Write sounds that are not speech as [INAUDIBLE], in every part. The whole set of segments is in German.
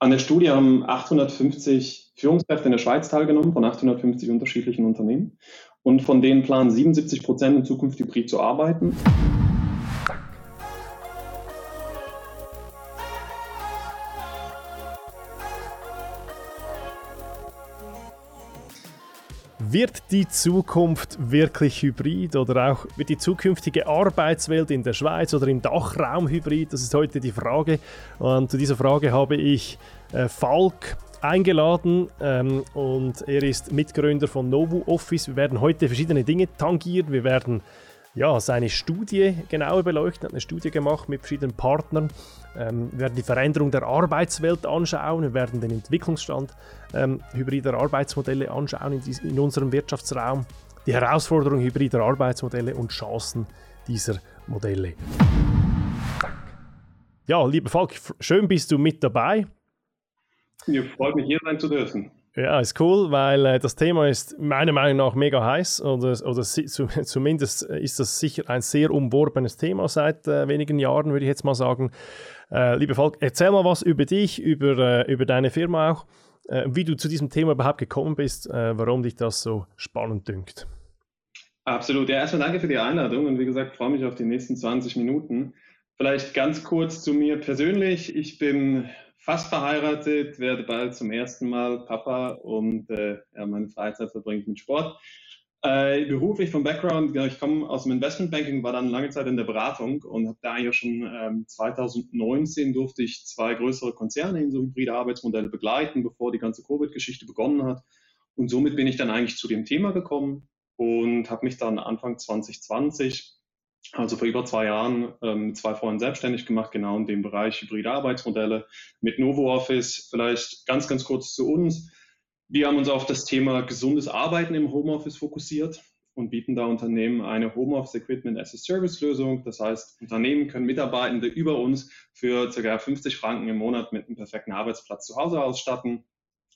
An der Studie haben 850 Führungskräfte in der Schweiz teilgenommen, von 850 unterschiedlichen Unternehmen. Und von denen planen 77 Prozent in Zukunft hybrid zu arbeiten. Wird die Zukunft wirklich hybrid oder auch wird die zukünftige Arbeitswelt in der Schweiz oder im Dachraum hybrid? Das ist heute die Frage. Und zu dieser Frage habe ich äh, Falk eingeladen ähm, und er ist Mitgründer von Novu Office. Wir werden heute verschiedene Dinge tangieren. Wir werden ja, seine Studie genauer beleuchten, hat eine Studie gemacht mit verschiedenen Partnern. Ähm, wir werden die Veränderung der Arbeitswelt anschauen, wir werden den Entwicklungsstand ähm, hybrider Arbeitsmodelle anschauen in, dies, in unserem Wirtschaftsraum, die Herausforderungen hybrider Arbeitsmodelle und Chancen dieser Modelle. Ja, lieber Falk, schön bist du mit dabei. Ja, freut mich, hier sein zu dürfen. Ja, ist cool, weil äh, das Thema ist meiner Meinung nach mega heiß oder, oder si zu, [LAUGHS] zumindest ist das sicher ein sehr umworbenes Thema seit äh, wenigen Jahren, würde ich jetzt mal sagen. Äh, liebe Falk, erzähl mal was über dich, über, äh, über deine Firma auch, äh, wie du zu diesem Thema überhaupt gekommen bist, äh, warum dich das so spannend dünkt. Absolut. Ja, erstmal danke für die Einladung und wie gesagt, freue mich auf die nächsten 20 Minuten. Vielleicht ganz kurz zu mir persönlich. Ich bin fast verheiratet, werde bald zum ersten Mal Papa und äh, ja, meine Freizeit verbringe ich mit Sport. Äh, beruflich vom Background, genau, ich komme aus dem Investmentbanking, war dann lange Zeit in der Beratung und habe da ja schon ähm, 2019 durfte ich zwei größere Konzerne in so hybride Arbeitsmodelle begleiten, bevor die ganze Covid-Geschichte begonnen hat. Und somit bin ich dann eigentlich zu dem Thema gekommen und habe mich dann Anfang 2020 also vor über zwei Jahren ähm, zwei Freunden selbstständig gemacht, genau in dem Bereich hybride Arbeitsmodelle mit Novo Office. Vielleicht ganz, ganz kurz zu uns. Wir haben uns auf das Thema gesundes Arbeiten im Homeoffice fokussiert und bieten da Unternehmen eine Homeoffice Equipment as a Service Lösung. Das heißt, Unternehmen können Mitarbeitende über uns für ca. 50 Franken im Monat mit einem perfekten Arbeitsplatz zu Hause ausstatten,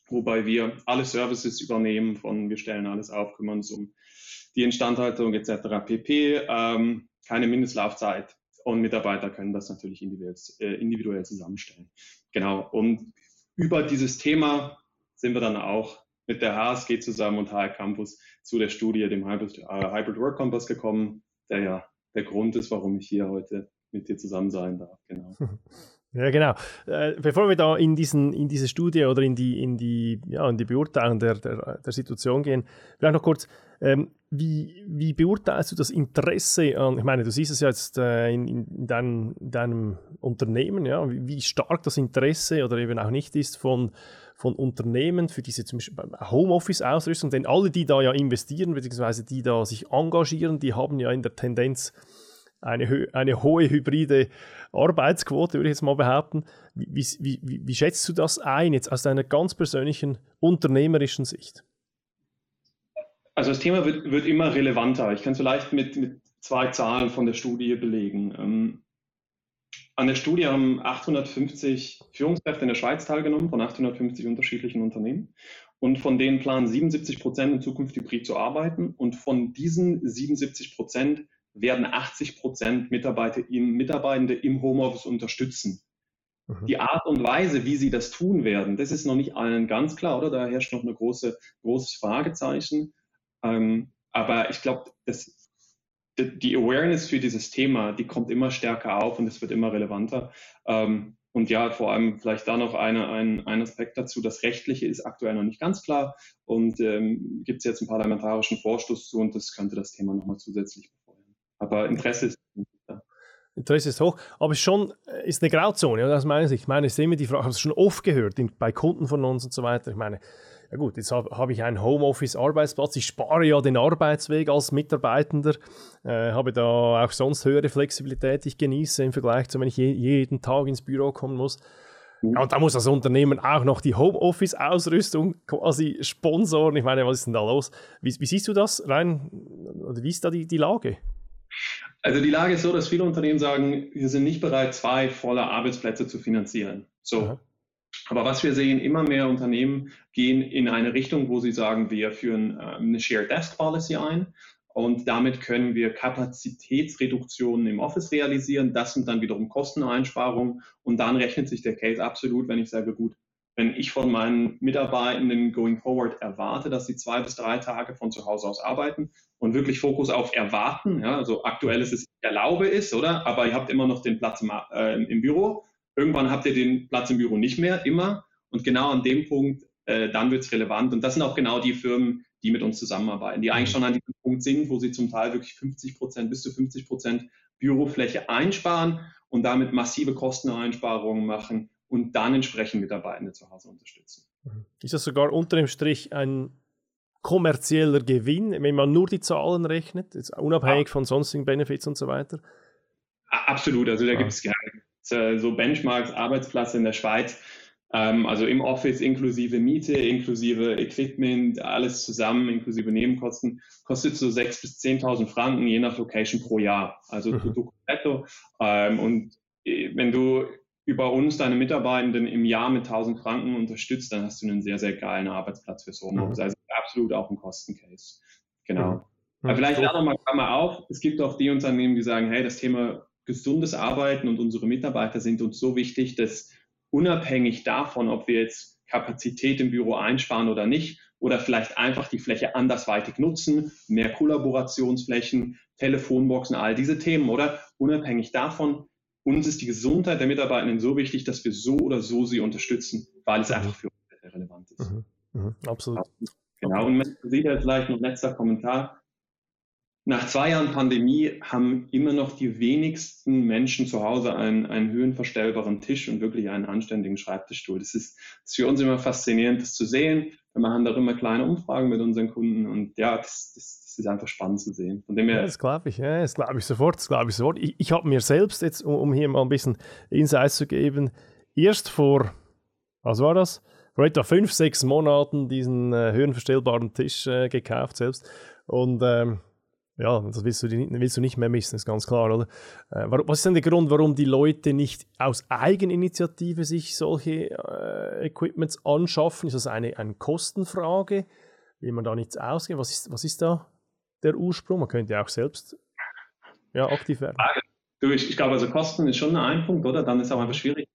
wobei wir alle Services übernehmen von wir stellen alles auf, kümmern uns um die Instandhaltung etc. pp. Ähm, keine Mindestlaufzeit und Mitarbeiter können das natürlich individuell, äh, individuell zusammenstellen. Genau. Und über dieses Thema sind wir dann auch mit der HSG zusammen und HR Campus zu der Studie, dem Hybrid, äh, Hybrid Work Compass gekommen, der ja der Grund ist, warum ich hier heute mit dir zusammen sein darf. Genau. [LAUGHS] Ja, genau. Äh, bevor wir da in, diesen, in diese Studie oder in die, in die, ja, in die Beurteilung der, der, der Situation gehen, vielleicht noch kurz, ähm, wie, wie beurteilst du das Interesse an, ich meine, du siehst es ja jetzt äh, in, in, deinem, in deinem Unternehmen, ja, wie, wie, stark das Interesse oder eben auch nicht ist von, von Unternehmen für diese zum Beispiel Homeoffice-Ausrüstung, denn alle, die da ja investieren, beziehungsweise die da sich engagieren, die haben ja in der Tendenz eine, eine hohe hybride Arbeitsquote, würde ich jetzt mal behaupten. Wie, wie, wie, wie schätzt du das ein, jetzt aus deiner ganz persönlichen unternehmerischen Sicht? Also das Thema wird, wird immer relevanter. Ich kann es vielleicht mit, mit zwei Zahlen von der Studie belegen. Ähm, an der Studie haben 850 Führungskräfte in der Schweiz teilgenommen, von 850 unterschiedlichen Unternehmen. Und von denen planen 77 Prozent in Zukunft hybrid zu arbeiten. Und von diesen 77 Prozent werden 80 Prozent Mitarbeiter im, Mitarbeitende im Homeoffice unterstützen. Mhm. Die Art und Weise, wie sie das tun werden, das ist noch nicht allen ganz klar, oder? Da herrscht noch ein große, großes Fragezeichen. Ähm, aber ich glaube, die Awareness für dieses Thema, die kommt immer stärker auf und es wird immer relevanter. Ähm, und ja, vor allem vielleicht da noch eine, ein, ein Aspekt dazu. Das Rechtliche ist aktuell noch nicht ganz klar und ähm, gibt es jetzt einen parlamentarischen Vorstoß zu und das könnte das Thema nochmal zusätzlich aber Interesse ist. Interesse ist hoch, aber es schon äh, ist eine Grauzone, aus meiner Sicht. Ich meine, es ist immer die Frage, ich habe es schon oft gehört in, bei Kunden von uns und so weiter. Ich meine, ja gut, jetzt habe hab ich einen Homeoffice-Arbeitsplatz, ich spare ja den Arbeitsweg als Mitarbeitender, äh, habe da auch sonst höhere Flexibilität, die ich genieße im Vergleich zu, wenn ich je, jeden Tag ins Büro kommen muss. Mhm. Ja, und da muss das Unternehmen auch noch die Homeoffice-Ausrüstung quasi sponsoren. Ich meine, was ist denn da los? Wie, wie siehst du das rein? Oder wie ist da die, die Lage? Also die Lage ist so, dass viele Unternehmen sagen, wir sind nicht bereit, zwei volle Arbeitsplätze zu finanzieren. So. Ja. Aber was wir sehen, immer mehr Unternehmen gehen in eine Richtung, wo sie sagen, wir führen äh, eine Shared Desk Policy ein und damit können wir Kapazitätsreduktionen im Office realisieren. Das sind dann wiederum Kosteneinsparungen und dann rechnet sich der Case absolut, wenn ich sage, gut, wenn ich von meinen Mitarbeitenden going forward erwarte, dass sie zwei bis drei Tage von zu Hause aus arbeiten und wirklich Fokus auf erwarten, ja, also aktuell ist es erlaube ist, oder? Aber ihr habt immer noch den Platz im, äh, im Büro. Irgendwann habt ihr den Platz im Büro nicht mehr, immer. Und genau an dem Punkt, äh, dann wird es relevant. Und das sind auch genau die Firmen, die mit uns zusammenarbeiten, die eigentlich mhm. schon an diesem Punkt sind, wo sie zum Teil wirklich 50 Prozent bis zu 50 Prozent Bürofläche einsparen und damit massive Kosteneinsparungen machen und dann entsprechend Mitarbeitende zu Hause unterstützen. Mhm. Ist das sogar unter dem Strich ein kommerzieller Gewinn, wenn man nur die Zahlen rechnet, unabhängig ja. von sonstigen Benefits und so weiter? Absolut, also da ja. gibt es äh, so Benchmarks, Arbeitsplätze in der Schweiz, ähm, also im Office inklusive Miete, inklusive Equipment, alles zusammen, inklusive Nebenkosten, kostet so 6.000 bis 10.000 Franken je nach Location pro Jahr. Also mhm. netto. Ähm, und äh, wenn du über uns deine Mitarbeitenden im Jahr mit 1000 Franken unterstützt, dann hast du einen sehr, sehr geilen Arbeitsplatz fürs Homeoffice. Mhm. Also absolut auch ein Kostencase. Genau. Mhm. Aber vielleicht da nochmal Klammer auf. Es gibt auch die Unternehmen, die sagen, hey, das Thema gesundes Arbeiten und unsere Mitarbeiter sind uns so wichtig, dass unabhängig davon, ob wir jetzt Kapazität im Büro einsparen oder nicht, oder vielleicht einfach die Fläche andersweitig nutzen, mehr Kollaborationsflächen, Telefonboxen, all diese Themen, oder unabhängig davon, uns ist die Gesundheit der Mitarbeitenden so wichtig, dass wir so oder so sie unterstützen, weil es mhm. einfach für uns relevant ist. Mhm. Mhm. Absolut. Genau, und man sieht ja vielleicht noch letzter Kommentar. Nach zwei Jahren Pandemie haben immer noch die wenigsten Menschen zu Hause einen, einen höhenverstellbaren Tisch und wirklich einen anständigen Schreibtischstuhl. Das ist, das ist für uns immer faszinierend, das zu sehen. Wir machen da immer kleine Umfragen mit unseren Kunden und ja, das, das, das ist einfach spannend zu sehen. Von dem her, ja, das glaube ich, ja, das glaube ich sofort, das glaube ich sofort. Ich, ich habe mir selbst jetzt, um hier mal ein bisschen Insights zu geben, erst vor, was war das? Vor etwa fünf, sechs Monaten diesen äh, höhenverstellbaren Tisch äh, gekauft selbst und ähm, ja, das willst du, willst du nicht mehr missen, ist ganz klar, oder? Äh, was ist denn der Grund, warum die Leute nicht aus Eigeninitiative sich solche äh, Equipments anschaffen? Ist das eine, eine Kostenfrage? Will man da nichts ausgeben? Was ist, was ist da der Ursprung? Man könnte ja auch selbst ja, aktiv werden. Du, ich, ich glaube, also Kosten ist schon ein Punkt, oder? Dann ist es auch einfach schwierig.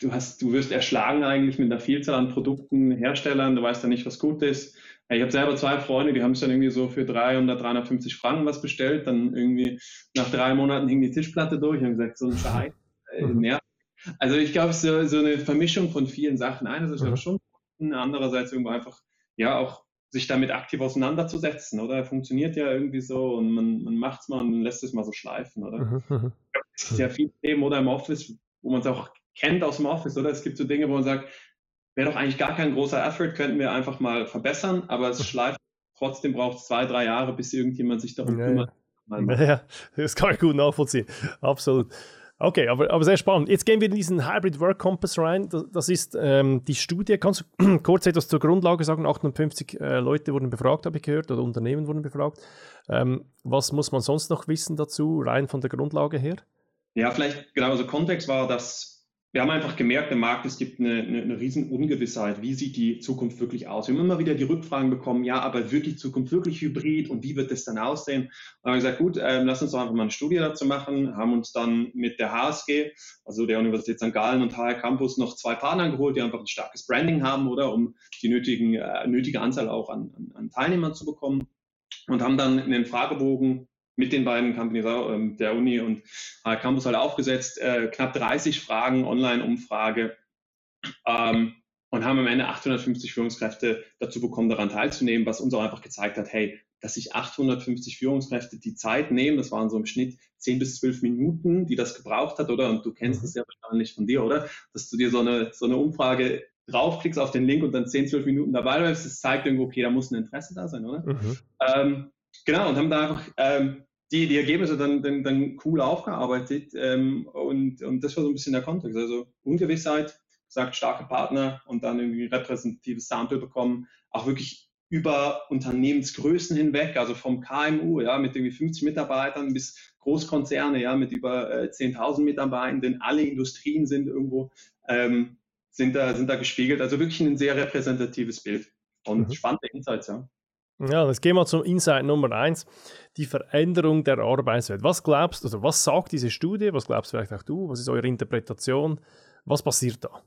Du, hast, du wirst erschlagen eigentlich mit einer Vielzahl an Produkten, Herstellern, du weißt ja nicht, was gut ist ich habe selber zwei Freunde, die haben es dann irgendwie so für 300, 350 Franken was bestellt. Dann irgendwie nach drei Monaten hing die Tischplatte durch und gesagt, so ein Scheiß. Mhm. Also ich glaube, es ist so, so, eine Vermischung von vielen Sachen. Einerseits mhm. schon, andererseits irgendwo einfach, ja, auch sich damit aktiv auseinanderzusetzen, oder? Funktioniert ja irgendwie so und man, man macht es mal und lässt es mal so schleifen, oder? Mhm. mhm. Es gibt ja viele Themen oder im Office, wo man es auch kennt aus dem Office, oder? Es gibt so Dinge, wo man sagt, wäre doch eigentlich gar kein großer Effort, könnten wir einfach mal verbessern, aber es [LAUGHS] schleift, trotzdem braucht es zwei, drei Jahre, bis irgendjemand sich darum ja, kümmert. Ja. ja, das kann ich gut nachvollziehen. Absolut. Okay, aber, aber sehr spannend. Jetzt gehen wir in diesen Hybrid Work Compass rein. Das, das ist ähm, die Studie. Kannst du [CLEARS THROAT] kurz etwas zur Grundlage sagen? 58 äh, Leute wurden befragt, habe ich gehört, oder Unternehmen wurden befragt. Ähm, was muss man sonst noch wissen dazu, rein von der Grundlage her? Ja, vielleicht genau, also Kontext war, dass wir haben einfach gemerkt im Markt, es gibt eine, eine, eine riesen Ungewissheit. Wie sieht die Zukunft wirklich aus? Wir haben immer wieder die Rückfragen bekommen, ja, aber wird die Zukunft wirklich hybrid und wie wird das dann aussehen? Und haben gesagt, gut, ähm, lass uns doch einfach mal eine Studie dazu machen, haben uns dann mit der HSG, also der Universität St. Gallen und HR Campus, noch zwei Partner geholt, die einfach ein starkes Branding haben, oder um die nötigen, äh, nötige Anzahl auch an, an, an Teilnehmern zu bekommen. Und haben dann einen Fragebogen mit den beiden Companies, äh, der Uni und äh, Campus halt aufgesetzt, äh, knapp 30 Fragen, Online-Umfrage ähm, und haben am Ende 850 Führungskräfte dazu bekommen, daran teilzunehmen, was uns auch einfach gezeigt hat, hey, dass sich 850 Führungskräfte die Zeit nehmen, das waren so im Schnitt 10 bis 12 Minuten, die das gebraucht hat, oder? Und du kennst mhm. das ja wahrscheinlich von dir, oder? Dass du dir so eine, so eine Umfrage draufklickst auf den Link und dann 10, 12 Minuten dabei bleibst, das zeigt irgendwo, okay, da muss ein Interesse da sein, oder? Mhm. Ähm, Genau, und haben da einfach ähm, die, die Ergebnisse dann, dann, dann cool aufgearbeitet. Ähm, und, und das war so ein bisschen der Kontext. Also Ungewissheit, sagt starke Partner und dann irgendwie repräsentatives Sample bekommen, auch wirklich über Unternehmensgrößen hinweg, also vom KMU, ja, mit irgendwie 50 Mitarbeitern bis Großkonzerne, ja, mit über äh, 10.000 Mitarbeitenden, alle Industrien sind irgendwo, ähm, sind da, sind da gespiegelt. Also wirklich ein sehr repräsentatives Bild und mhm. spannende Insights, ja. Ja, jetzt gehen wir zum Insight Nummer eins, die Veränderung der Arbeitswelt. Was glaubst du, also was sagt diese Studie, was glaubst vielleicht auch du, was ist eure Interpretation, was passiert da?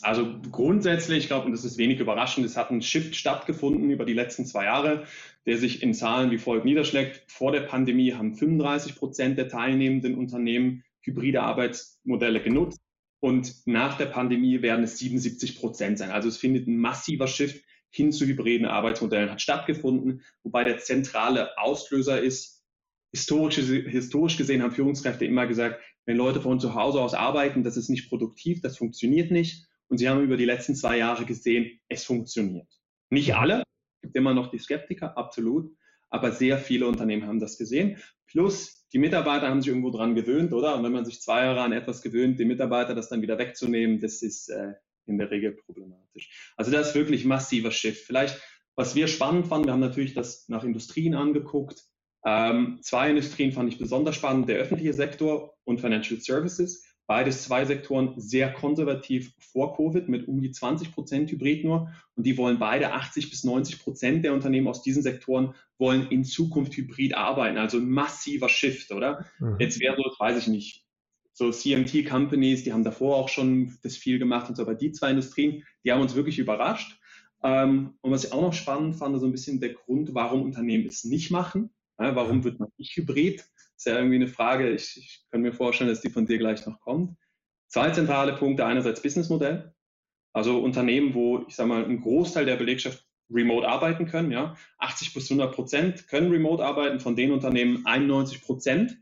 Also grundsätzlich, ich glaube, und das ist wenig überraschend, es hat ein Shift stattgefunden über die letzten zwei Jahre, der sich in Zahlen wie folgt niederschlägt. Vor der Pandemie haben 35 Prozent der teilnehmenden Unternehmen hybride Arbeitsmodelle genutzt und nach der Pandemie werden es 77 Prozent sein. Also es findet ein massiver Shift hin zu hybriden Arbeitsmodellen hat stattgefunden, wobei der zentrale Auslöser ist, historisch, historisch gesehen haben Führungskräfte immer gesagt, wenn Leute von zu Hause aus arbeiten, das ist nicht produktiv, das funktioniert nicht. Und sie haben über die letzten zwei Jahre gesehen, es funktioniert. Nicht alle, es gibt immer noch die Skeptiker, absolut, aber sehr viele Unternehmen haben das gesehen. Plus, die Mitarbeiter haben sich irgendwo dran gewöhnt, oder? Und wenn man sich zwei Jahre an etwas gewöhnt, die Mitarbeiter das dann wieder wegzunehmen, das ist äh, in der Regel problematisch. Also das ist wirklich massiver Shift. Vielleicht, was wir spannend fanden, wir haben natürlich das nach Industrien angeguckt. Ähm, zwei Industrien fand ich besonders spannend, der öffentliche Sektor und Financial Services. Beides zwei Sektoren sehr konservativ vor Covid mit um die 20 Prozent Hybrid nur. Und die wollen beide 80 bis 90 Prozent der Unternehmen aus diesen Sektoren wollen in Zukunft hybrid arbeiten. Also ein massiver Shift, oder? Mhm. Jetzt wäre so, weiß ich nicht, so CMT-Companies, die haben davor auch schon das viel gemacht und so, aber die zwei Industrien, die haben uns wirklich überrascht. Ähm, und was ich auch noch spannend fand, so ein bisschen der Grund, warum Unternehmen es nicht machen. Ja, warum wird man nicht hybrid? Das ist ja irgendwie eine Frage, ich, ich kann mir vorstellen, dass die von dir gleich noch kommt. Zwei zentrale Punkte, einerseits Businessmodell, also Unternehmen, wo ich sage mal, ein Großteil der Belegschaft remote arbeiten können, ja, 80 bis 100 Prozent können remote arbeiten, von den Unternehmen 91 Prozent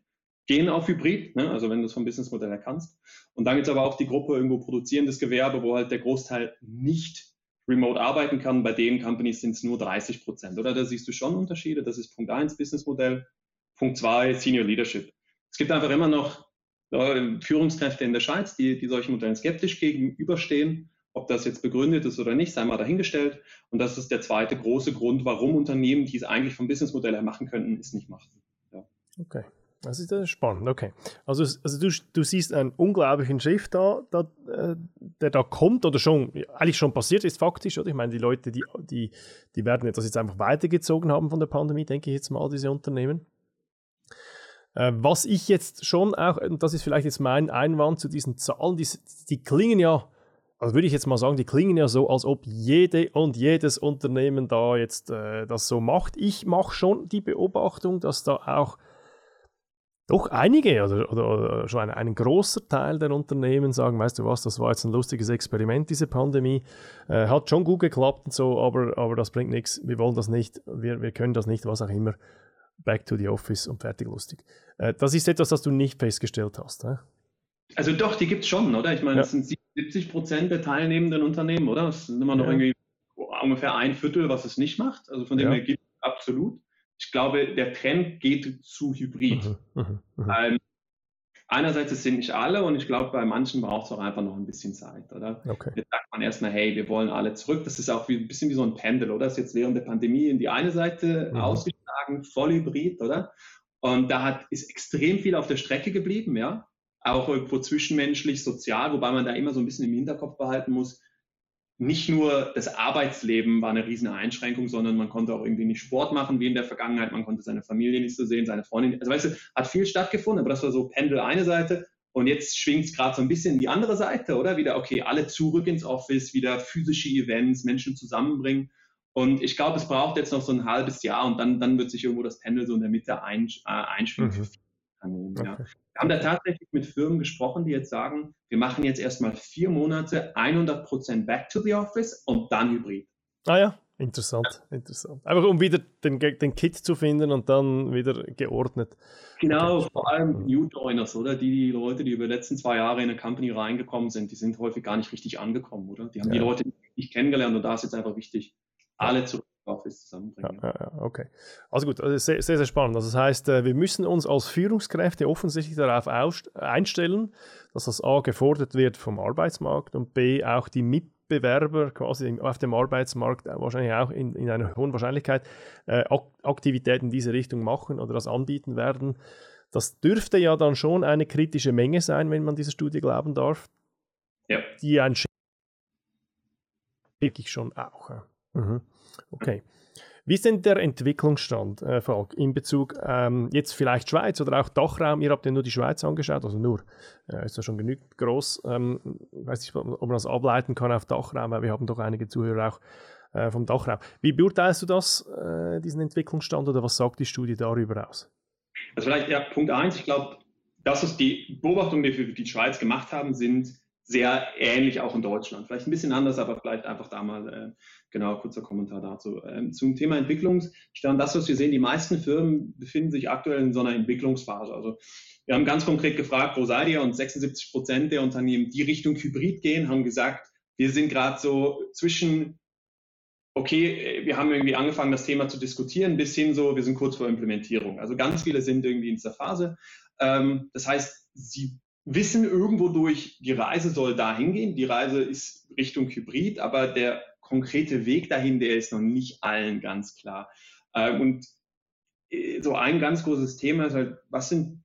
gehen auf Hybrid, ne? also wenn du es vom Businessmodell her kannst. Und dann gibt es aber auch die Gruppe irgendwo produzierendes Gewerbe, wo halt der Großteil nicht remote arbeiten kann. Bei den Companies sind es nur 30 Prozent. Oder da siehst du schon Unterschiede. Das ist Punkt 1, Businessmodell. Punkt 2, Senior Leadership. Es gibt einfach immer noch Führungskräfte in der Schweiz, die, die solchen Modellen skeptisch gegenüberstehen. Ob das jetzt begründet ist oder nicht, sei mal dahingestellt. Und das ist der zweite große Grund, warum Unternehmen, die es eigentlich vom Businessmodell her machen könnten, es nicht machen. Ja. Okay. Das ist spannend, okay. Also, also du, du siehst einen unglaublichen Shift da, da äh, der da kommt oder schon, eigentlich schon passiert ist faktisch, oder? Ich meine, die Leute, die, die, die werden das jetzt einfach weitergezogen haben von der Pandemie, denke ich jetzt mal, diese Unternehmen. Äh, was ich jetzt schon auch, und das ist vielleicht jetzt mein Einwand zu diesen Zahlen, die, die klingen ja, also würde ich jetzt mal sagen, die klingen ja so, als ob jede und jedes Unternehmen da jetzt äh, das so macht. Ich mache schon die Beobachtung, dass da auch doch einige oder, oder, oder schon ein, ein, großer Teil der Unternehmen sagen, weißt du was, das war jetzt ein lustiges Experiment, diese Pandemie. Äh, hat schon gut geklappt und so, aber, aber das bringt nichts. Wir wollen das nicht, wir, wir können das nicht, was auch immer. Back to the office und fertig lustig. Äh, das ist etwas, das du nicht festgestellt hast. Äh? Also doch, die gibt es schon, oder? Ich meine, ja. es sind 70 Prozent der teilnehmenden Unternehmen, oder? Das sind immer noch ja. irgendwie ungefähr ein Viertel, was es nicht macht. Also von dem ja. her gibt es absolut ich glaube, der Trend geht zu Hybrid. Mhm, mh, mh. Ähm, einerseits, es sind nicht alle und ich glaube, bei manchen braucht es auch einfach noch ein bisschen Zeit, oder? Okay. Jetzt sagt man erstmal, hey, wir wollen alle zurück. Das ist auch wie, ein bisschen wie so ein Pendel, oder? Das ist jetzt während der Pandemie in die eine Seite mhm. ausgeschlagen, voll Hybrid, oder? Und da hat, ist extrem viel auf der Strecke geblieben, ja. Auch irgendwo zwischenmenschlich, sozial, wobei man da immer so ein bisschen im Hinterkopf behalten muss, nicht nur das Arbeitsleben war eine riesen Einschränkung, sondern man konnte auch irgendwie nicht Sport machen wie in der Vergangenheit, man konnte seine Familie nicht so sehen, seine Freundin. Also weißt du, hat viel stattgefunden, aber das war so Pendel eine Seite und jetzt schwingt es gerade so ein bisschen die andere Seite, oder? Wieder, okay, alle zurück ins Office, wieder physische Events, Menschen zusammenbringen. Und ich glaube, es braucht jetzt noch so ein halbes Jahr und dann, dann wird sich irgendwo das Pendel so in der Mitte ein, äh, einschwingen mhm. Unternehmen. Ja. Okay. Wir haben da tatsächlich mit Firmen gesprochen, die jetzt sagen, wir machen jetzt erstmal vier Monate 100% back to the office und dann Hybrid. Ah ja, interessant, ja. interessant. Einfach um wieder den, den Kit zu finden und dann wieder geordnet. Genau, vor allem New Joiners, oder? Die, die Leute, die über die letzten zwei Jahre in eine Company reingekommen sind, die sind häufig gar nicht richtig angekommen, oder? Die haben ja. die Leute nicht kennengelernt und da ist jetzt einfach wichtig, alle zu Office zusammenbringen. Ja, ja, okay. Also gut, also sehr, sehr, sehr spannend. Also das heißt, äh, wir müssen uns als Führungskräfte offensichtlich darauf einstellen, dass das A gefordert wird vom Arbeitsmarkt und B auch die Mitbewerber quasi auf dem Arbeitsmarkt wahrscheinlich auch in, in einer hohen Wahrscheinlichkeit äh, Aktivitäten in diese Richtung machen oder das anbieten werden. Das dürfte ja dann schon eine kritische Menge sein, wenn man dieser Studie glauben darf. Ja. Die ein wirklich schon auch. Mhm. Okay. Wie ist denn der Entwicklungsstand, äh, Falk, in Bezug ähm, jetzt vielleicht Schweiz oder auch Dachraum? Ihr habt ja nur die Schweiz angeschaut, also nur, äh, ist ja schon genügend groß. Ähm, weiß nicht, ob man das ableiten kann auf Dachraum, aber wir haben doch einige Zuhörer auch äh, vom Dachraum. Wie beurteilst du das, äh, diesen Entwicklungsstand oder was sagt die Studie darüber aus? Also vielleicht, ja, Punkt eins, ich glaube, das ist die Beobachtung, die wir für die Schweiz gemacht haben, sind sehr ähnlich auch in Deutschland. Vielleicht ein bisschen anders, aber vielleicht einfach da mal äh, genau kurzer Kommentar dazu. Ähm, zum Thema Entwicklungsstand, das, was wir sehen, die meisten Firmen befinden sich aktuell in so einer Entwicklungsphase. Also wir haben ganz konkret gefragt, wo seid ihr? Und 76 Prozent der Unternehmen, die Richtung Hybrid gehen, haben gesagt, wir sind gerade so zwischen, okay, wir haben irgendwie angefangen, das Thema zu diskutieren, bis hin so, wir sind kurz vor Implementierung. Also ganz viele sind irgendwie in dieser Phase. Ähm, das heißt, sie wissen irgendwo durch, die Reise soll dahin gehen. Die Reise ist Richtung Hybrid, aber der konkrete Weg dahin, der ist noch nicht allen ganz klar. Ähm, und äh, so ein ganz großes Thema ist halt, was sind,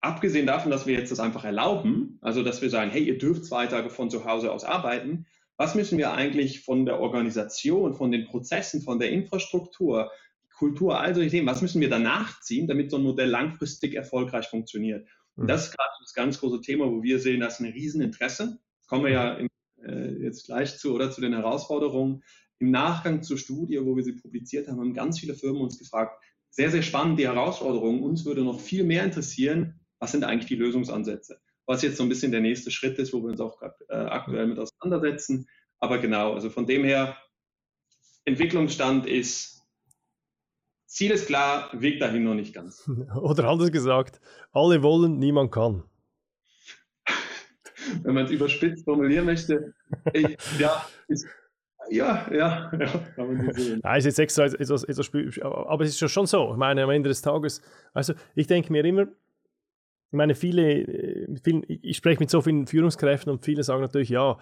abgesehen davon, dass wir jetzt das einfach erlauben, also dass wir sagen, hey, ihr dürft zwei Tage von zu Hause aus arbeiten, was müssen wir eigentlich von der Organisation, von den Prozessen, von der Infrastruktur, Kultur, all solche Themen, was müssen wir danach ziehen, damit so ein Modell langfristig erfolgreich funktioniert? Und mhm. das ist gerade das ganz große Thema, wo wir sehen, das ist ein Rieseninteresse. Kommen wir ja im, äh, jetzt gleich zu oder zu den Herausforderungen. Im Nachgang zur Studie, wo wir sie publiziert haben, haben ganz viele Firmen uns gefragt, sehr, sehr spannend die Herausforderungen. Uns würde noch viel mehr interessieren, was sind eigentlich die Lösungsansätze? Was jetzt so ein bisschen der nächste Schritt ist, wo wir uns auch grad, äh, aktuell mit auseinandersetzen. Aber genau, also von dem her, Entwicklungsstand ist Ziel ist klar, Weg dahin noch nicht ganz. [LAUGHS] Oder anders gesagt, alle wollen, niemand kann. [LAUGHS] Wenn man es überspitzt formulieren möchte, ich, ja, ist, ja, ja, ja, kann man sehen. Nein, ist jetzt extra etwas, etwas, aber es ist schon so. Ich meine, am Ende des Tages, also ich denke mir immer, ich meine, viele, viele ich spreche mit so vielen Führungskräften und viele sagen natürlich, ja,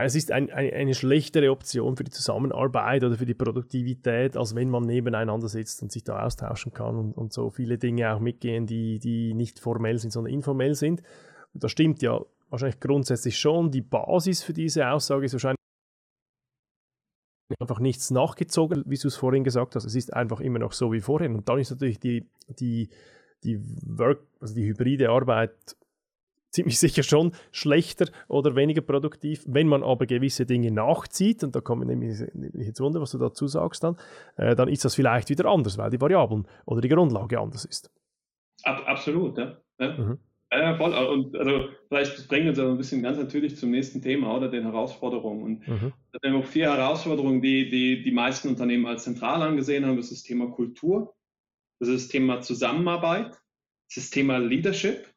es ist ein, ein, eine schlechtere Option für die Zusammenarbeit oder für die Produktivität, als wenn man nebeneinander sitzt und sich da austauschen kann und, und so viele Dinge auch mitgehen, die, die nicht formell sind, sondern informell sind. Und das stimmt ja wahrscheinlich grundsätzlich schon. Die Basis für diese Aussage ist wahrscheinlich einfach nichts nachgezogen, wie du es vorhin gesagt hast. Es ist einfach immer noch so wie vorhin. Und dann ist natürlich die, die, die Work, also die hybride Arbeit ziemlich sicher schon schlechter oder weniger produktiv. Wenn man aber gewisse Dinge nachzieht, und da kommt mir nämlich jetzt Wunder, was du dazu sagst dann, äh, dann ist das vielleicht wieder anders, weil die Variablen oder die Grundlage anders ist. Ab, absolut, ja. ja. Mhm. Ja, voll. Und also vielleicht bringen wir uns ein bisschen ganz natürlich zum nächsten Thema oder den Herausforderungen. Und mhm. da haben wir vier Herausforderungen, die, die die meisten Unternehmen als zentral angesehen haben. Das ist das Thema Kultur, das ist das Thema Zusammenarbeit, das ist das Thema Leadership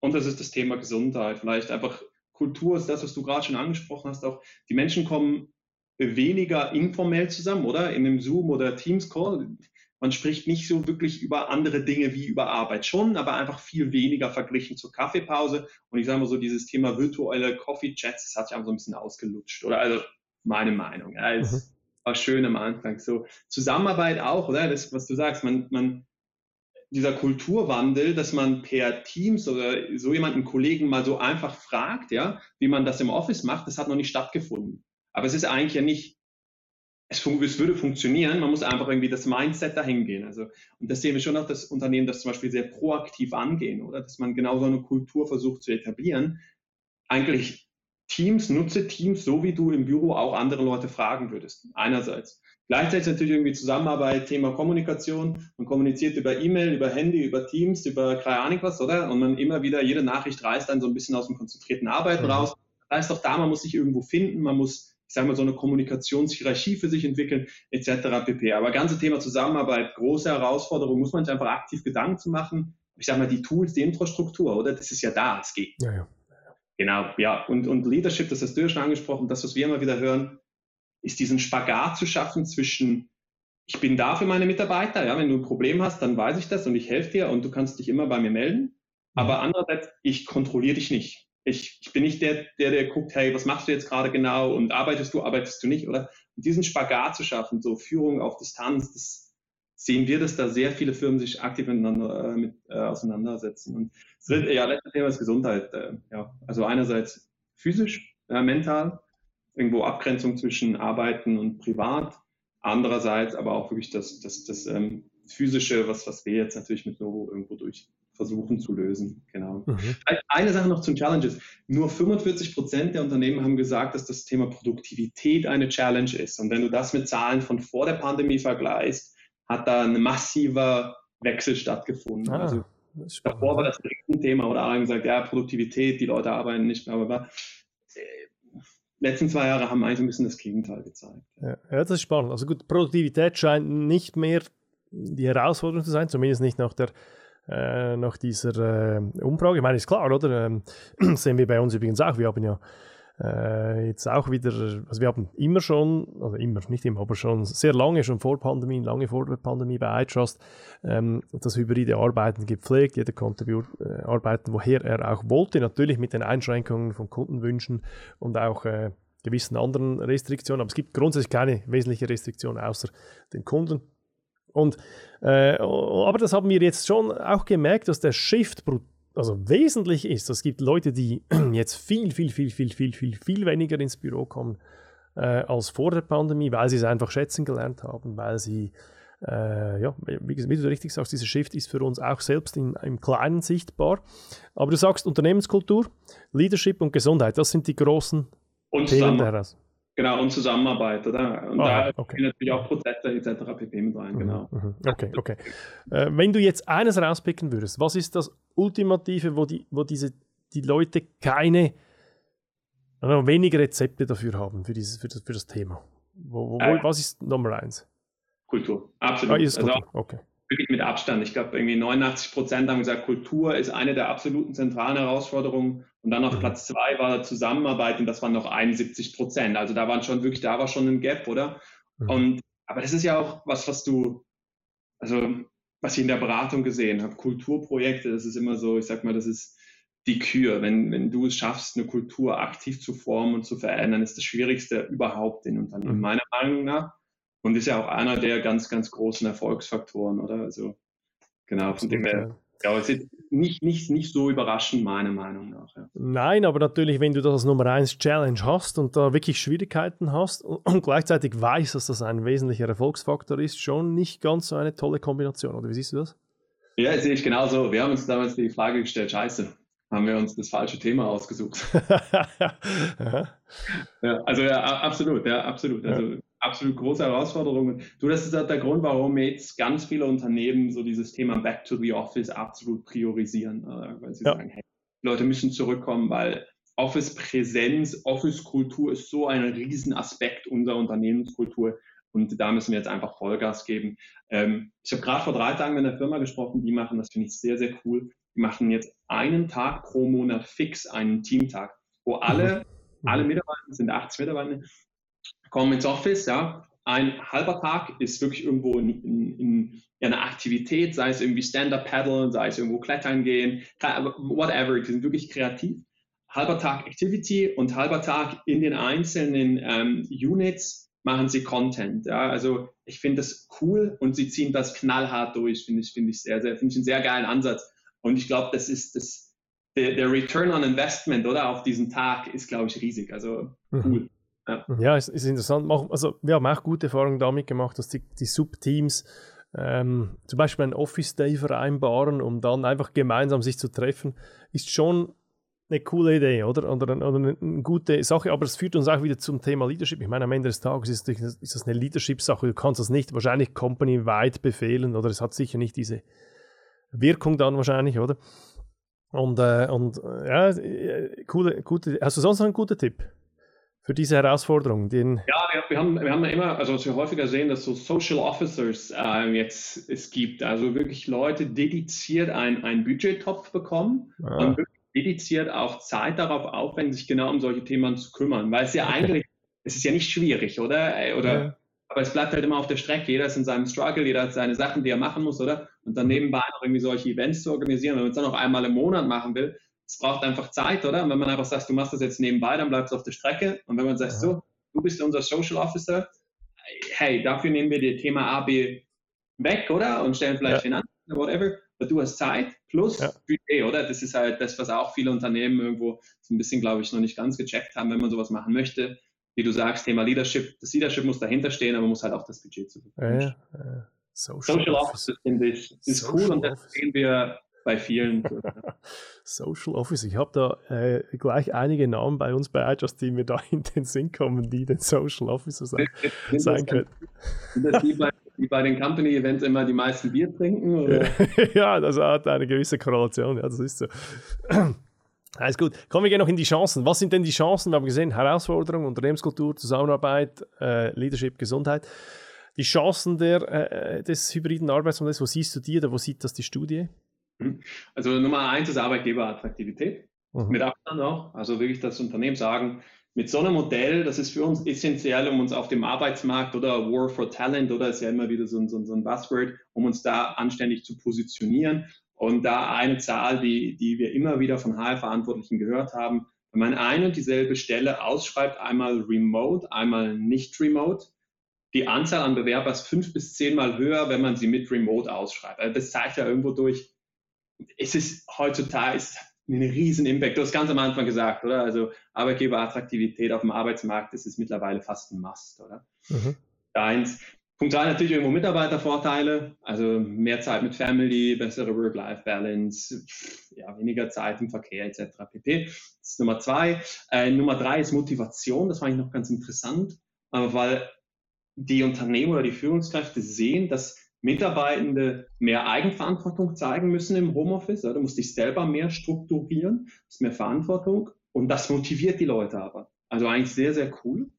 und das ist das Thema Gesundheit. Vielleicht einfach Kultur ist das, was du gerade schon angesprochen hast. Auch die Menschen kommen weniger informell zusammen, oder? In einem Zoom oder Teams Call. Man spricht nicht so wirklich über andere Dinge wie über Arbeit schon, aber einfach viel weniger verglichen zur Kaffeepause. Und ich sage mal so, dieses Thema virtuelle Coffee Chats, das hat sich einfach so ein bisschen ausgelutscht, oder? Also meine Meinung. Ja, es mhm. war schön am Anfang. So Zusammenarbeit auch, oder? Das, was du sagst, man, man dieser Kulturwandel, dass man per Teams oder so jemanden Kollegen mal so einfach fragt, ja, wie man das im Office macht, das hat noch nicht stattgefunden. Aber es ist eigentlich ja nicht, es, es würde funktionieren, man muss einfach irgendwie das Mindset dahin gehen. Also, und das sehen wir schon auch, dass Unternehmen das zum Beispiel sehr proaktiv angehen, oder? Dass man genau so eine Kultur versucht zu etablieren. Eigentlich Teams, nutze Teams, so wie du im Büro auch andere Leute fragen würdest. Einerseits. Gleichzeitig natürlich irgendwie Zusammenarbeit, Thema Kommunikation. Man kommuniziert über E-Mail, über Handy, über Teams, über keine Ahnung was, oder? Und man immer wieder, jede Nachricht reißt dann so ein bisschen aus dem konzentrierten Arbeiten mhm. raus. Da ist doch da, man muss sich irgendwo finden, man muss, ich sage mal, so eine Kommunikationshierarchie für sich entwickeln, etc. pp. Aber ganze Thema Zusammenarbeit, große Herausforderung, muss man sich einfach aktiv Gedanken zu machen. Ich sage mal, die Tools, die Infrastruktur, oder? Das ist ja da, es geht. Ja, ja. Genau, ja. Und, und Leadership, das hast du ja schon angesprochen, das, was wir immer wieder hören, ist diesen Spagat zu schaffen zwischen, ich bin da für meine Mitarbeiter, ja, wenn du ein Problem hast, dann weiß ich das und ich helfe dir und du kannst dich immer bei mir melden. Aber andererseits, ich kontrolliere dich nicht. Ich, ich bin nicht der, der, der guckt, hey, was machst du jetzt gerade genau und arbeitest du, arbeitest du nicht, oder? Und diesen Spagat zu schaffen, so Führung auf Distanz, das sehen wir, dass da sehr viele Firmen sich aktiv miteinander äh, mit, äh, auseinandersetzen. Und das dritte, ja, letztes Thema ist Gesundheit. Äh, ja, also einerseits physisch, mental, irgendwo Abgrenzung zwischen Arbeiten und Privat. Andererseits aber auch wirklich das, das, das ähm, physische, was, was wir jetzt natürlich mit Novo irgendwo durch versuchen zu lösen. Genau. Mhm. Eine Sache noch zum Challenges. Nur 45 Prozent der Unternehmen haben gesagt, dass das Thema Produktivität eine Challenge ist. Und wenn du das mit Zahlen von vor der Pandemie vergleichst, hat da ein massiver Wechsel stattgefunden. Ah, also davor war das ein Thema oder alle haben gesagt, ja, Produktivität, die Leute arbeiten nicht mehr, aber letzten zwei Jahre haben eigentlich ein bisschen das Gegenteil gezeigt. Ja, das ist spannend. Also gut, Produktivität scheint nicht mehr die Herausforderung zu sein, zumindest nicht nach der äh, nach dieser äh, Umfrage. Ich meine, ist klar, oder? Ähm, [CLEARS THROAT] sehen wir bei uns übrigens auch. Wir haben ja äh, jetzt auch wieder, also wir haben immer schon, also immer, nicht immer, aber schon sehr lange, schon vor Pandemie, lange vor der Pandemie bei iTrust, ähm, das hybride Arbeiten gepflegt. Jeder konnte äh, arbeiten, woher er auch wollte, natürlich mit den Einschränkungen von Kundenwünschen und auch äh, gewissen anderen Restriktionen. Aber es gibt grundsätzlich keine wesentliche Restriktion außer den Kunden. Und, äh, aber das haben wir jetzt schon auch gemerkt, dass der Shift also wesentlich ist. Es gibt Leute, die [CLEARS THROAT] jetzt viel, viel, viel, viel, viel, viel, viel weniger ins Büro kommen äh, als vor der Pandemie, weil sie es einfach schätzen gelernt haben, weil sie, äh, ja, wie, wie, du richtig sagst, dieser Shift ist für uns auch selbst in, im Kleinen sichtbar. Aber du sagst Unternehmenskultur, Leadership und Gesundheit, das sind die großen und Themen daraus. Genau, und Zusammenarbeit, oder? Und ah, da okay. natürlich auch Prozesse etc. pp. mit rein, mhm, genau. Mhm. Okay, okay. Äh, wenn du jetzt eines rauspicken würdest, was ist das Ultimative, wo, die, wo diese, die Leute keine, also weniger Rezepte dafür haben, für, dieses, für, das, für das Thema? Wo, wo, äh, was ist Nummer eins? Kultur, absolut. Ah, also, Kultur. Okay wirklich mit Abstand. Ich glaube, irgendwie 89 Prozent haben gesagt, Kultur ist eine der absoluten zentralen Herausforderungen. Und dann auf mhm. Platz zwei war Zusammenarbeit und das waren noch 71 Prozent. Also da waren schon wirklich, da war schon ein Gap, oder? Mhm. Und, aber das ist ja auch was, was du, also was ich in der Beratung gesehen habe. Kulturprojekte, das ist immer so, ich sag mal, das ist die Kür. Wenn, wenn du es schaffst, eine Kultur aktiv zu formen und zu verändern, ist das Schwierigste überhaupt in Unternehmen, mhm. meiner Meinung nach. Und ist ja auch einer der ganz, ganz großen Erfolgsfaktoren, oder? Also, genau, von dem her. Ja, es ist nicht, nicht, nicht so überraschend, meiner Meinung nach. Ja. Nein, aber natürlich, wenn du das als Nummer 1 Challenge hast und da wirklich Schwierigkeiten hast und, und, gleichzeitig weißt, dass das ein wesentlicher Erfolgsfaktor ist, schon nicht ganz so eine tolle Kombination, oder wie siehst du das? Ja, sehe ich genauso. Wir haben uns damals die Frage gestellt, scheiße, haben wir uns das falsche Thema ausgesucht. [LAUGHS] ja, also ja, absolut, ja, absolut. Also, absolut große Herausforderungen. Du, das ist der Grund, warum jetzt ganz viele Unternehmen so dieses Thema Back to the Office absolut priorisieren, äh, weil sie ja. sagen, hey, Leute müssen zurückkommen, weil Office-Präsenz, Office-Kultur ist so ein Riesenaspekt unserer Unternehmenskultur und da müssen wir jetzt einfach Vollgas geben. Ähm, ich habe gerade vor drei Tagen mit einer Firma gesprochen, die machen, das finde ich sehr, sehr cool, die machen jetzt einen Tag pro Monat fix einen Teamtag, wo alle, mhm. alle Mitarbeiter, sind 80 Mitarbeiter, kommen ins Office, ja, ein halber Tag ist wirklich irgendwo in, in, in einer Aktivität, sei es irgendwie Stand-Up Paddle, sei es irgendwo Klettern gehen, whatever, die sind wirklich kreativ. Halber Tag Activity und halber Tag in den einzelnen ähm, Units machen sie Content. Ja? Also ich finde das cool und sie ziehen das knallhart durch, finde ich, finde ich sehr, sehr, finde ich einen sehr geilen Ansatz. Und ich glaube, das ist das, der, der, Return on Investment, oder, auf diesen Tag ist, glaube ich, riesig. Also mhm. cool. Mhm. Ja, ja es ist interessant. Also, wir haben auch gute Erfahrungen damit gemacht, dass die, die Subteams ähm, zum Beispiel einen Office Day vereinbaren, um dann einfach gemeinsam sich zu treffen, ist schon eine coole Idee, oder? Oder, oder eine, eine, gute Sache, aber es führt uns auch wieder zum Thema Leadership. Ich meine, am Ende des Tages ist, ist das eine Leadership-Sache. Du kannst das nicht wahrscheinlich company-weit befehlen oder es hat sicher nicht diese Wirkung dann wahrscheinlich, oder? Und, äh, und äh, ja, äh, coole, gute, hast du sonst noch einen guten Tipp? Für diese Herausforderung? Den ja, wir, wir, haben, wir haben immer, also was wir häufiger sehen, dass so Social Officers äh, jetzt es gibt, also wirklich Leute dediziert ein, ein Budgettopf bekommen ah. und wirklich dediziert auch Zeit darauf aufwenden, sich genau um solche Themen zu kümmern, weil es ja okay. eigentlich, es ist ja nicht schwierig, oder? Oder ja. Aber es bleibt halt immer auf der Strecke. Jeder ist in seinem Struggle, jeder hat seine Sachen, die er machen muss, oder? Und dann mhm. nebenbei noch irgendwie solche Events zu organisieren. Wenn man es dann noch einmal im Monat machen will, es braucht einfach Zeit, oder? Und wenn man einfach sagt, du machst das jetzt nebenbei, dann bleibt es auf der Strecke. Und wenn man sagt, ja. so, du bist unser Social Officer, hey, dafür nehmen wir das Thema A, B weg, oder? Und stellen vielleicht ja. an, whatever. Aber du hast Zeit plus ja. Budget, oder? Das ist halt das, was auch viele Unternehmen irgendwo so ein bisschen, glaube ich, noch nicht ganz gecheckt haben, wenn man sowas machen möchte. wie du sagst, Thema Leadership, das Leadership muss dahinter stehen, aber muss halt auch das Budget zur Verfügung stehen. Ja. Social, Social Office, finde ich, ist Social cool und das sehen wir bei vielen. [LAUGHS] Social Office, ich habe da äh, gleich einige Namen bei uns bei iJust, die mir da [LAUGHS] in den Sinn kommen, die den Social Officer sein, sein können. Sind das die bei, die bei den Company Events immer die meisten Bier trinken? [LAUGHS] Ja, das hat eine gewisse Korrelation, ja, das ist so. [CLEARS THROAT] Alles gut. Kommen wir noch in die Chancen. Was sind denn die Chancen? Wir haben gesehen, Herausforderungen, Unternehmenskultur, Zusammenarbeit, äh, Leadership, Gesundheit. Die Chancen der, äh, des hybriden Arbeitsmodells, wo siehst du die oder wo sieht das die Studie? Also Nummer eins ist Arbeitgeberattraktivität. Mhm. Mit Abstand auch. Also wirklich das Unternehmen sagen, mit so einem Modell, das ist für uns essentiell, um uns auf dem Arbeitsmarkt oder War for Talent oder ist ja immer wieder so, so, so ein Buzzword, um uns da anständig zu positionieren. Und da eine Zahl, die, die wir immer wieder von HR-Verantwortlichen gehört haben, wenn man eine und dieselbe Stelle ausschreibt, einmal remote, einmal nicht remote, die Anzahl an Bewerbern ist fünf bis zehnmal höher, wenn man sie mit remote ausschreibt. Also das zeigt ja irgendwo durch, es ist heutzutage ein riesen Impact. Du hast ganz am Anfang gesagt, oder? Also Arbeitgeberattraktivität auf dem Arbeitsmarkt, das ist mittlerweile fast ein Must, oder? Mhm. Eins. Punkt zwei natürlich irgendwo Mitarbeitervorteile, also mehr Zeit mit Family, bessere Work-Life-Balance, ja, weniger Zeit im Verkehr etc. pp. Das ist Nummer zwei. Äh, Nummer drei ist Motivation, das fand ich noch ganz interessant, weil die Unternehmen oder die Führungskräfte sehen, dass Mitarbeitende mehr Eigenverantwortung zeigen müssen im Homeoffice. Du musst dich selber mehr strukturieren, hast mehr Verantwortung und das motiviert die Leute aber. Also eigentlich sehr, sehr cool.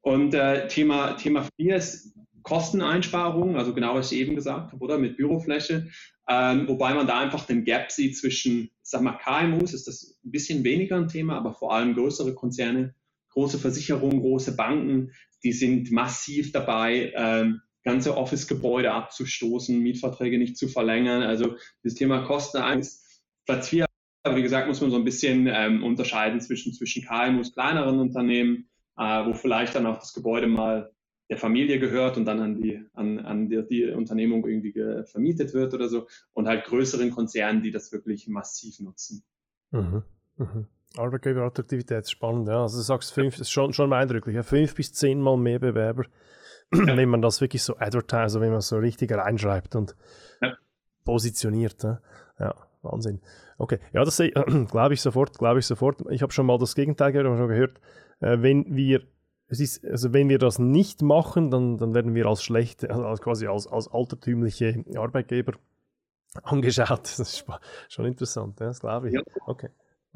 Und äh, Thema, Thema 4 ist Kosteneinsparungen, also genau was ich eben gesagt habe, oder mit Bürofläche. Ähm, wobei man da einfach den Gap sieht zwischen, sag mal, KMUs ist das ein bisschen weniger ein Thema, aber vor allem größere Konzerne, große Versicherungen, große Banken, die sind massiv dabei, ähm, ganze Office-Gebäude abzustoßen, Mietverträge nicht zu verlängern. Also das Thema Kosten eins, Platz vier. Aber wie gesagt, muss man so ein bisschen ähm, unterscheiden zwischen, zwischen KMUs, kleineren Unternehmen, äh, wo vielleicht dann auch das Gebäude mal der Familie gehört und dann an die, an, an die, die Unternehmung irgendwie vermietet wird oder so und halt größeren Konzernen, die das wirklich massiv nutzen. Mhm. Mhm. Arbeitgeberattraktivität, spannend, ja. Also du sagst fünf, ist schon, schon eindrücklich, ja. fünf bis zehnmal mehr Bewerber wenn man das wirklich so advertise, wenn man so richtig reinschreibt und ja. positioniert. Ja? ja, Wahnsinn. Okay, ja, das äh, [CLEARS THROAT] glaube ich sofort, glaube ich sofort. Ich habe schon mal das Gegenteil gehört, schon gehört, äh, wenn wir es ist, also wenn wir das nicht machen, dann, dann werden wir als schlechte, also quasi als, als altertümliche Arbeitgeber [LAUGHS] angeschaut. Das ist schon interessant, ja, das glaube ich. Ja. Okay.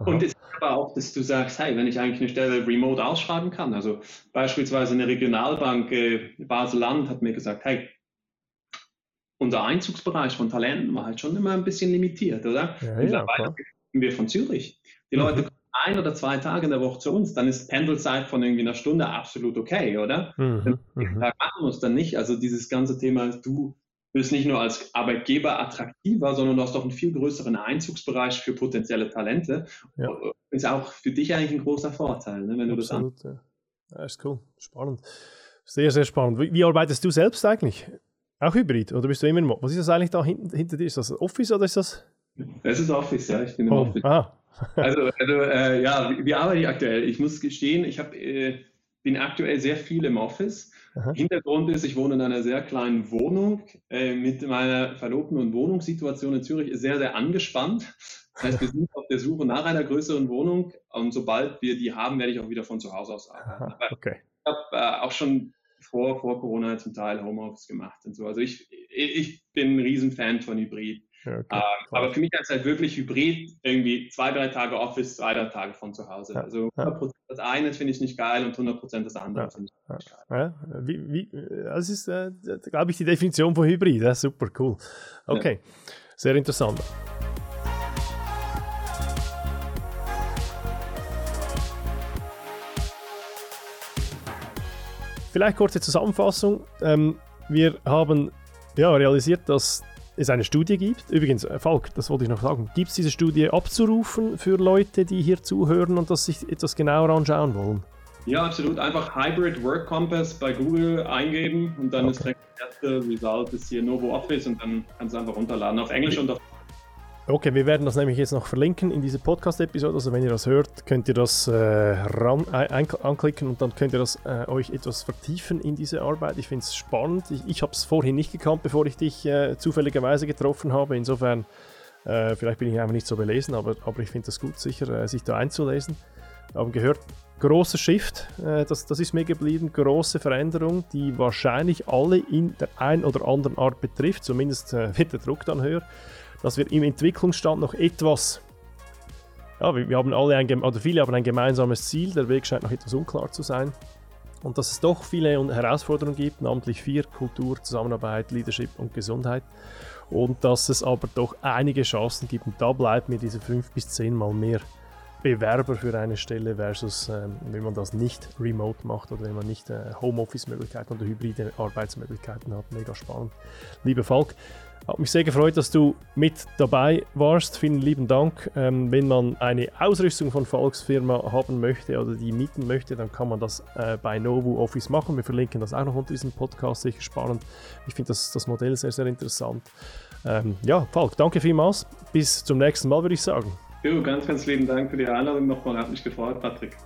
Und es ist aber auch, dass du sagst, hey, wenn ich eigentlich eine Stelle remote ausschreiben kann, also beispielsweise eine Regionalbank äh, Basel-Land hat mir gesagt, hey, unser Einzugsbereich von Talenten war halt schon immer ein bisschen limitiert, oder? Ja, Mittlerweile ja, wir von Zürich. Die mhm. Leute kommen ein oder zwei Tage in der Woche zu uns, dann ist Pendelzeit von irgendwie einer Stunde absolut okay, oder? Mhm. Wenn mhm. machen muss, dann nicht. Also dieses ganze Thema, du bist nicht nur als Arbeitgeber attraktiver, sondern du hast auch einen viel größeren Einzugsbereich für potenzielle Talente. Ja. Ist auch für dich eigentlich ein großer Vorteil, ne, wenn du Absolut, das an ja. ist cool, spannend. Sehr, sehr spannend. Wie, wie, arbeitest du selbst eigentlich? Auch Hybrid? Oder bist du immer noch? Was ist das eigentlich da hinten, hinter dir? Ist das Office oder ist das? Das ist Office, ja. Ich bin im oh, Office. Ah. also, also äh, ja, wie, wie, arbeite ich aktuell? Ich muss gestehen, ich hab, äh, bin aktuell sehr viel im Office. Aha. Hintergrund ist, ich wohne in einer sehr kleinen Wohnung äh, mit meiner Verlobten und Wohnungssituation in Zürich ist sehr, sehr angespannt. Das heißt, wir sind auf der Suche nach einer größeren Wohnung und sobald wir die haben, werde ich auch wieder von zu Hause aus arbeiten. Aha, okay. Ich habe äh, auch schon vor, vor Corona zum Teil Homeoffice gemacht und so. Also ich, ich bin ein Riesenfan von Hybrid. Ja, okay, äh, aber für mich ist halt wirklich Hybrid irgendwie zwei, drei Tage Office, zwei, drei Tage von zu Hause. Ja, also 100% das eine finde ich nicht geil und 100% das andere finde ich nicht geil. Wie, wie, das ist, äh, glaube ich, die Definition von Hybrid. Ja, super, cool. Okay, sehr interessant. Vielleicht kurze Zusammenfassung. Ähm, wir haben ja, realisiert, dass es eine Studie gibt. Übrigens, äh, Falk, das wollte ich noch sagen. Gibt es diese Studie abzurufen für Leute, die hier zuhören und das sich etwas genauer anschauen wollen? Ja, absolut. Einfach Hybrid Work Compass bei Google eingeben und dann okay. ist direkt das erste Result ist hier Novo Office und dann kannst du einfach runterladen. Auf Englisch und auf Okay, wir werden das nämlich jetzt noch verlinken in diese Podcast-Episode. Also wenn ihr das hört, könnt ihr das äh, ran, ein, anklicken und dann könnt ihr das äh, euch etwas vertiefen in diese Arbeit. Ich finde es spannend. Ich, ich habe es vorhin nicht gekannt, bevor ich dich äh, zufälligerweise getroffen habe. Insofern, äh, vielleicht bin ich einfach nicht so belesen, aber, aber ich finde es gut, sicher äh, sich da einzulesen. Haben gehört, großer Shift, äh, das, das ist mir geblieben, große Veränderung, die wahrscheinlich alle in der einen oder anderen Art betrifft. Zumindest wird der Druck dann höher dass wir im Entwicklungsstand noch etwas, ja, wir, haben alle ein, oder viele haben ein gemeinsames Ziel, der Weg scheint noch etwas unklar zu sein. Und dass es doch viele Herausforderungen gibt, namentlich vier, Kultur, Zusammenarbeit, Leadership und Gesundheit. Und dass es aber doch einige Chancen gibt. Und da bleibt mir diese fünf bis zehnmal mehr Bewerber für eine Stelle versus ähm, wenn man das nicht remote macht oder wenn man nicht äh, Homeoffice-Möglichkeiten oder hybride Arbeitsmöglichkeiten hat. Mega spannend. Lieber Falk, hat mich sehr gefreut, dass du mit dabei warst. Vielen lieben Dank. Ähm, wenn man eine Ausrüstung von Volksfirma haben möchte oder die mieten möchte, dann kann man das äh, bei Novu Office machen. Wir verlinken das auch noch unter diesem Podcast. Sicher spannend. Ich finde das, das Modell sehr, sehr interessant. Ähm, ja, Falk, danke vielmals. Bis zum nächsten Mal, würde ich sagen. Jo, ganz, ganz lieben Dank für die Einladung nochmal. Hat mich gefreut, Patrick.